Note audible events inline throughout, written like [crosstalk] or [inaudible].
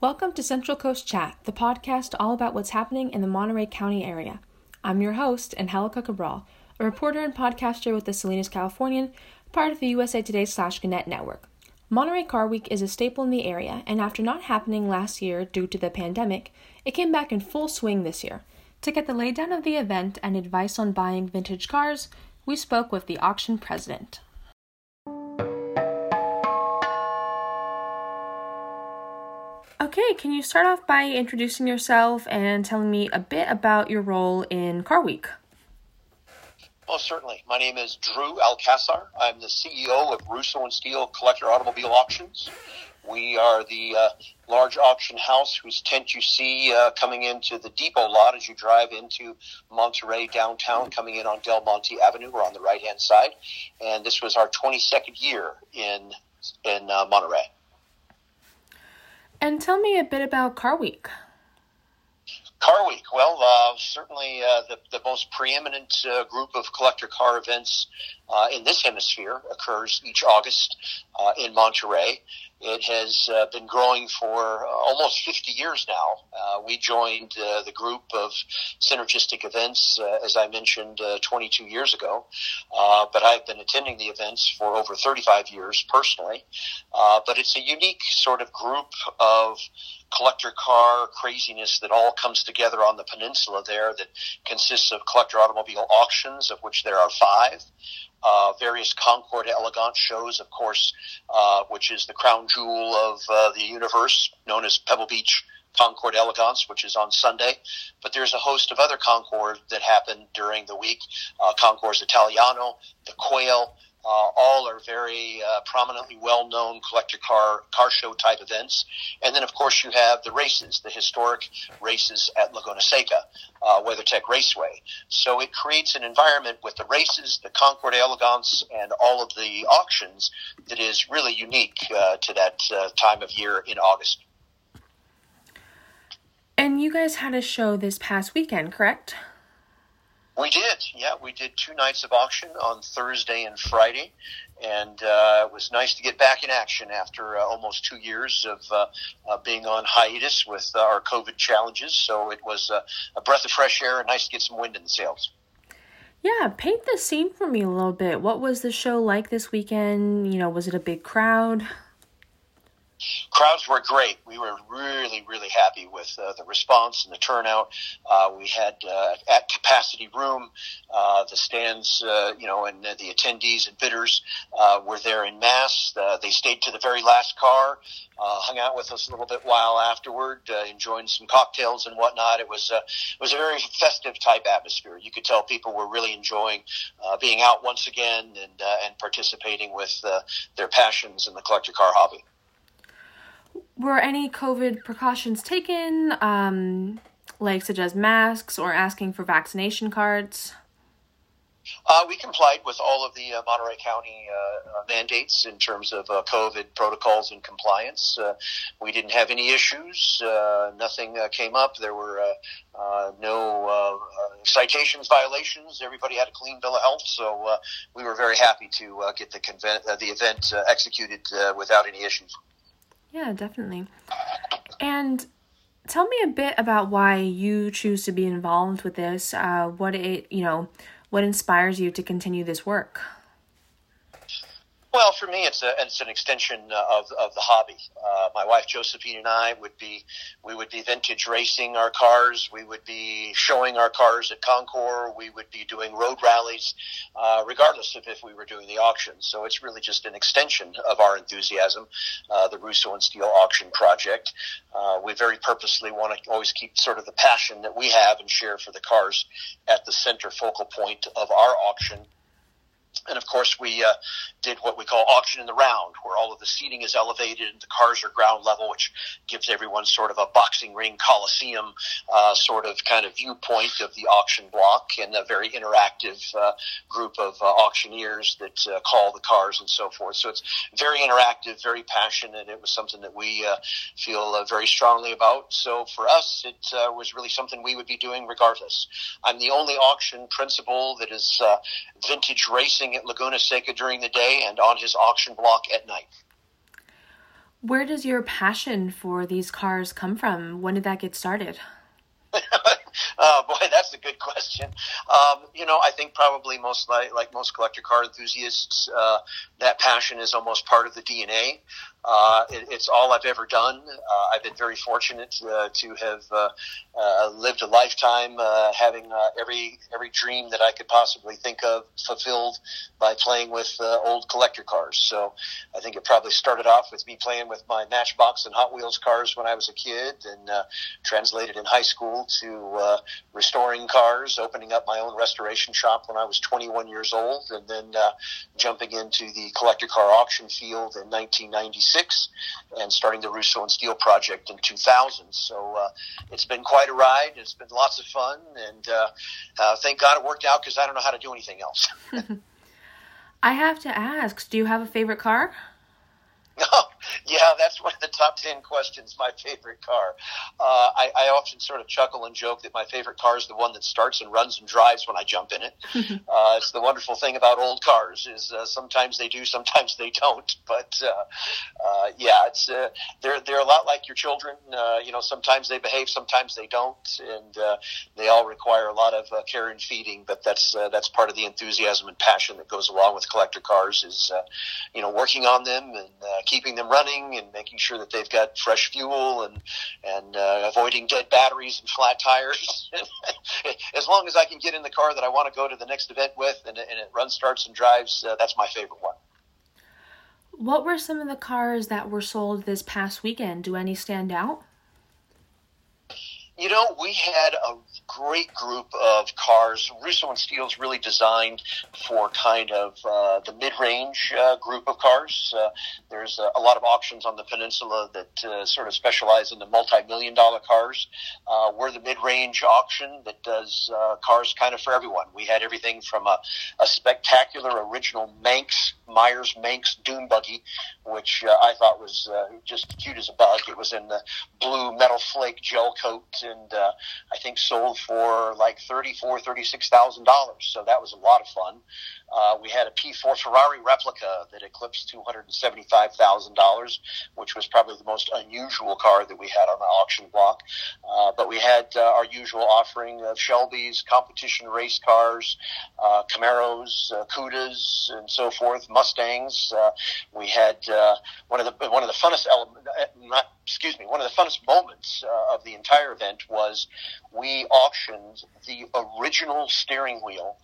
Welcome to Central Coast Chat, the podcast all about what's happening in the Monterey County area. I'm your host, Angelica Cabral, a reporter and podcaster with the Salinas Californian, part of the USA Today slash Gannett network. Monterey Car Week is a staple in the area, and after not happening last year due to the pandemic, it came back in full swing this year. To get the laydown of the event and advice on buying vintage cars, we spoke with the auction president. Okay, can you start off by introducing yourself and telling me a bit about your role in Car Week? Well, certainly. My name is Drew Alcazar. I'm the CEO of Russo and Steele Collector Automobile Auctions. We are the uh, large auction house whose tent you see uh, coming into the depot lot as you drive into Monterey downtown, coming in on Del Monte Avenue. We're on the right hand side, and this was our 22nd year in in uh, Monterey. And tell me a bit about Car Week. Car Week, well, uh, certainly uh, the, the most preeminent uh, group of collector car events uh, in this hemisphere occurs each August uh, in Monterey. It has uh, been growing for uh, almost 50 years now. Uh, we joined uh, the group of synergistic events, as I mentioned, 22 years ago, but I've been attending the events for over 35 years personally. but it's a unique sort of group of collector car craziness that all comes together on the peninsula there that consists of collector automobile auctions, of which there are five. Uh, various Concours d'Elegance shows, of course, uh, which is the crown jewel of uh, the universe, known as Pebble Beach Concours Elegance, which is on Sunday. But there's a host of other concours that happen during the week. Uh, concours Italiano, the Quail, uh, all are very uh, prominently well-known collector car car show type events, and then of course you have the races, the historic races at Laguna Seca, uh, WeatherTech Raceway. So it creates an environment with the races, the Concours d'Elegance, and all of the auctions that is really unique uh, to that uh, time of year in August. And you guys had a show this past weekend, correct? We did, yeah. We did two nights of auction on Thursday and Friday, and uh, it was nice to get back in action after uh, almost two years of uh, uh being on hiatus with uh, our COVID challenges. So it was a breath of fresh air and nice to get some wind in the sails. Yeah, paint the scene for me a little bit. What was the show like this weekend? You know, was it a big crowd? Crowds were great. We were really, really happy with uh, the response and the turnout. Uh, we had uh, at capacity room. Uh, the stands, uh, you know, and the attendees and bidders uh, were there in mass. they stayed to the very last car, hung out with us a little bit while afterward, enjoying some cocktails and whatnot. It was it was a very festive type atmosphere. You could tell people were really enjoying being out once again and and participating with their passions in the collector car hobby were any COVID precautions taken, um, like such as masks or asking for vaccination cards? Uh, we complied with all of the uh, Monterey County uh, uh mandates in terms of uh, COVID protocols and compliance. Uh, we didn't have any issues. nothing came up. There were no citations, violations. Everybody had a clean bill of health, so we were very happy to get the, the event executed without any issues. Yeah, definitely. And tell me a bit about why you choose to be involved with this. Uh, what it, you know, what inspires you to continue this work? Well, for me, it's a it's an extension of of the hobby. Uh, my wife Josephine and I would be we would be vintage racing our cars. We would be showing our cars at Concours. We would be doing road rallies, uh, regardless of if we were doing the auction. So it's really just an extension of our enthusiasm. Uh, the Russo and Steele auction project. Uh, we very purposely want to always keep sort of the passion that we have and share for the cars at the center focal point of our auction and of course, we uh, did what we call auction in the round, where all of the seating is elevated and the cars are ground level, which gives everyone sort of a boxing ring coliseum uh, sort of kind of viewpoint of the auction block, and a very interactive uh, group of uh, auctioneers that uh, call the cars and so forth. So it's very interactive, very passionate. It was something that we uh, feel very strongly about. So for us, it was really something we would be doing regardless. I'm the only auction principal that is vintage racing at Laguna Seca during the day and on his auction block at night. Where does your passion for these cars come from? When did that get started? uh, [laughs] boy, that's a good question. Um, you know, I think probably most like, like most collector car enthusiasts, uh, that passion is almost part of the DNA. Uh, it, it's all I've ever done. Uh, I've been very fortunate uh, to have uh, uh, lived a lifetime uh, having every every dream that I could possibly think of fulfilled by playing with old collector cars. So I think it probably started off with me playing with my Matchbox and Hot Wheels cars when I was a kid, and uh, translated in high school to uh, restoring cars, opening up my own restoration shop when I was 21 years old, and then uh, jumping into the collector car auction field in 1996 and starting the Russo and Steele project in 2000. So uh, it's been quite a ride. It's been lots of fun, and uh, uh, thank God it worked out because I don't know how to do anything else. [laughs] I have to ask, do you have a favorite car? [laughs] Oh, yeah, that's one of the top 10 questions, my favorite car. Uh, I, I often sort of chuckle and joke that my favorite car is the one that starts and runs and drives when I jump in it. [laughs] uh, it's the wonderful thing about old cars is uh, sometimes they do, sometimes they don't. [laughs] But uh, uh, yeah, it's uh, they're they're a lot like your children. Uh, you know, sometimes they behave, sometimes they don't, and uh, they all require a lot of uh, care and feeding. But that's uh, that's part of the enthusiasm and passion that goes along with collector cars. Is uh, you know working on them and uh, keeping them running and making sure that they've got fresh fuel and and uh, avoiding dead batteries and flat tires. [laughs] as long as I can get in the car that I want to go to the next event with and, and it runs, starts, and drives, uh, that's my favorite one. What were some of the cars that were sold this past weekend? Do any stand out? You know, we had a great group of cars. Russo and Steele's really designed for kind of uh, the mid-range uh, group of cars. Uh, there's a, a lot of auctions on the peninsula that uh, sort of specialize in the multi-million dollar cars. Uh, we're the mid-range auction that does uh, cars kind of for everyone. We had everything from a, a spectacular original Manx Myers Manx dune buggy, which uh, I thought was uh, just cute as a bug. It was in the blue metal flake gel coat and uh, I think sold for like thirty-four, thirty-six thousand dollars. So that was a lot of fun. Uh, we had a P4 Ferrari replica that eclipsed two hundred and seventy-five thousand dollars, which was probably the most unusual car that we had on the auction block. Uh, but we had uh, our usual offering of Shelby's, competition race cars, uh, Camaros, uh, Cudas, and so forth, Mustangs. We had one of the one of the funnest element, uh, not excuse me, one of the funnest moments uh, of the entire event was we auctioned the original steering wheel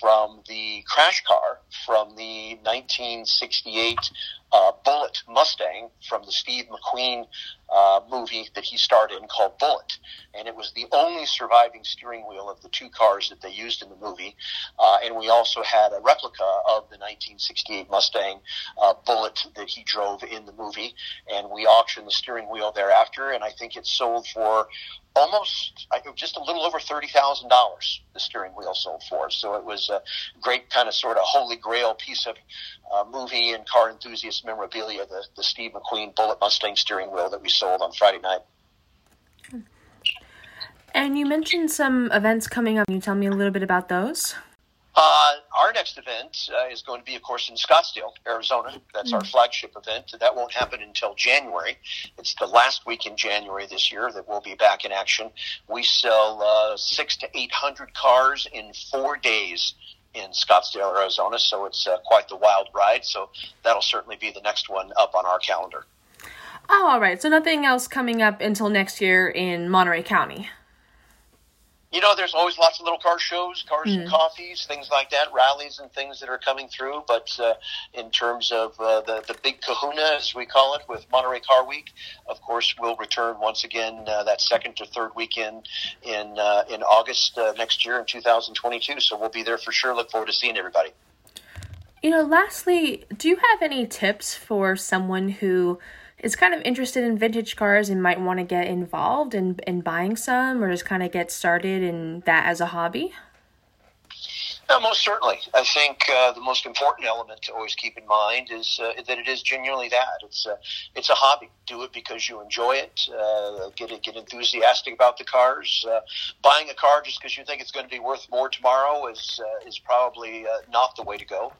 from the crash car from the 1968 uh, Bullitt Mustang from the Steve McQueen uh, movie that he starred in called Bullitt. And it was the only surviving steering wheel of the two cars that they used in the movie. Uh, and we also had a replica of the 1968 Mustang uh, Bullitt that he drove in the movie. And we auctioned the steering wheel thereafter. And I think it sold for almost I just a little over thirty thousand dollars the steering wheel sold for. So it was a great kind of sort of holy grail piece of uh, movie and car enthusiast memorabilia, the, the Steve McQueen Bullitt Mustang steering wheel that we sold on Friday night. And you mentioned some events coming up. Can you tell me a little bit about those? Uh, our next event uh, is going to be, of course, in Scottsdale, Arizona. That's our flagship event. That won't happen until January. It's the last week in January this year that we'll be back in action. We sell uh, six to eight hundred cars in four days in Scottsdale, Arizona. So it's uh, quite the wild ride. So that'll certainly be the next one up on our calendar. Oh, all right. So nothing else coming up until next year in Monterey County. You know, there's always lots of little car shows, cars and coffees, things like that, rallies and things that are coming through. But uh, in terms of uh, the the big Kahuna, as we call it, with Monterey Car Week, of course, we'll return once again uh, that second to third weekend in uh, in August uh, next year in 2022. So we'll be there for sure. Look forward to seeing everybody. You know, lastly, do you have any tips for someone who is kind of interested in vintage cars and might want to get involved in, in buying some or just kind of get started in that as a hobby? Uh, most certainly. I think uh, the most important element to always keep in mind is uh, that it is genuinely that. It's a, it's a hobby. Do it because you enjoy it. Uh, get get enthusiastic about the cars. Uh, buying a car just because you think it's going to be worth more tomorrow is uh, is probably uh, not the way to go.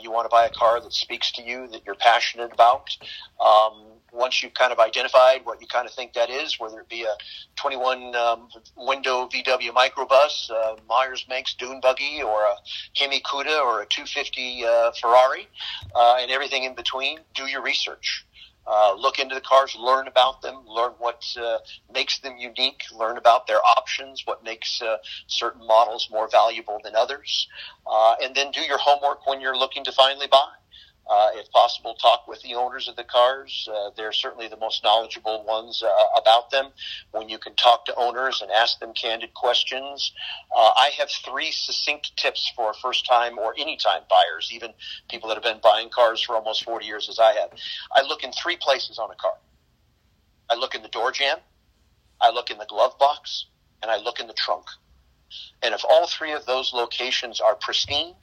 You want to buy a car that speaks to you, that you're passionate about. Um, once you've kind of identified what you kind of think that is, whether it be a 21 um, window VW microbus, uh, Myers Manx dune buggy, or a Hemi Cuda, or a 250 uh, Ferrari, uh, and everything in between, do your research. Uh, look into the cars, learn about them, learn what uh, makes them unique, learn about their options, what makes uh, certain models more valuable than others, uh, and then do your homework when you're looking to finally buy. Uh, if possible, talk with the owners of the cars. Uh, they're certainly the most knowledgeable ones uh, about them. When you can talk to owners and ask them candid questions, uh, I have three succinct tips for first time or any time buyers, even people that have been buying cars for almost 40 years as I have. I look in three places on a car. I look in the door jamb, I look in the glove box, and I look in the trunk. And if all three of those locations are pristine,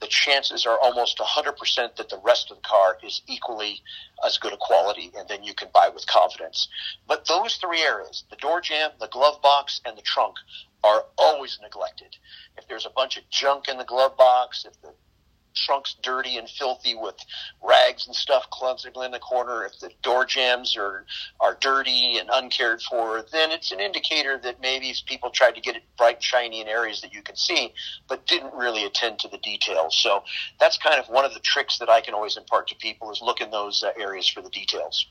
the chances are almost 100% that the rest of the car is equally as good a quality, and then you can buy with confidence. But those three areas, the door jamb, the glove box, and the trunk, are always neglected. If there's a bunch of junk in the glove box, if the trunk's dirty and filthy with rags and stuff clumsily in the corner, if the door jambs are are dirty and uncared for, then it's an indicator that maybe people tried to get it bright and shiny in areas that you can see, but didn't really attend to the details. So that's kind of one of the tricks that I can always impart to people is look in those uh, areas for the details.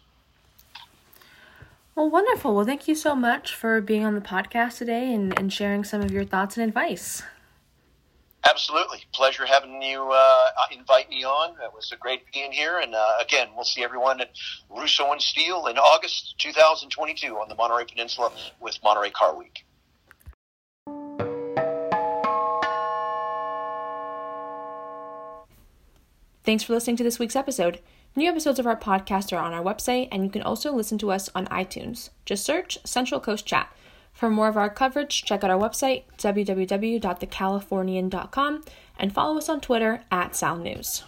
Well, wonderful. Well, thank you so much for being on the podcast today and, and sharing some of your thoughts and advice. Absolutely. Pleasure having you uh, invite me on. It was a great being here. And uh, again, we'll see everyone at Russo and Steele in August 2022 on the Monterey Peninsula with Monterey Car Week. Thanks for listening to this week's episode. New episodes of our podcast are on our website, and you can also listen to us on iTunes. Just search Central Coast Chat. For more of our coverage, check out our website, www.thecalifornian.com, and follow us on Twitter at Sound News.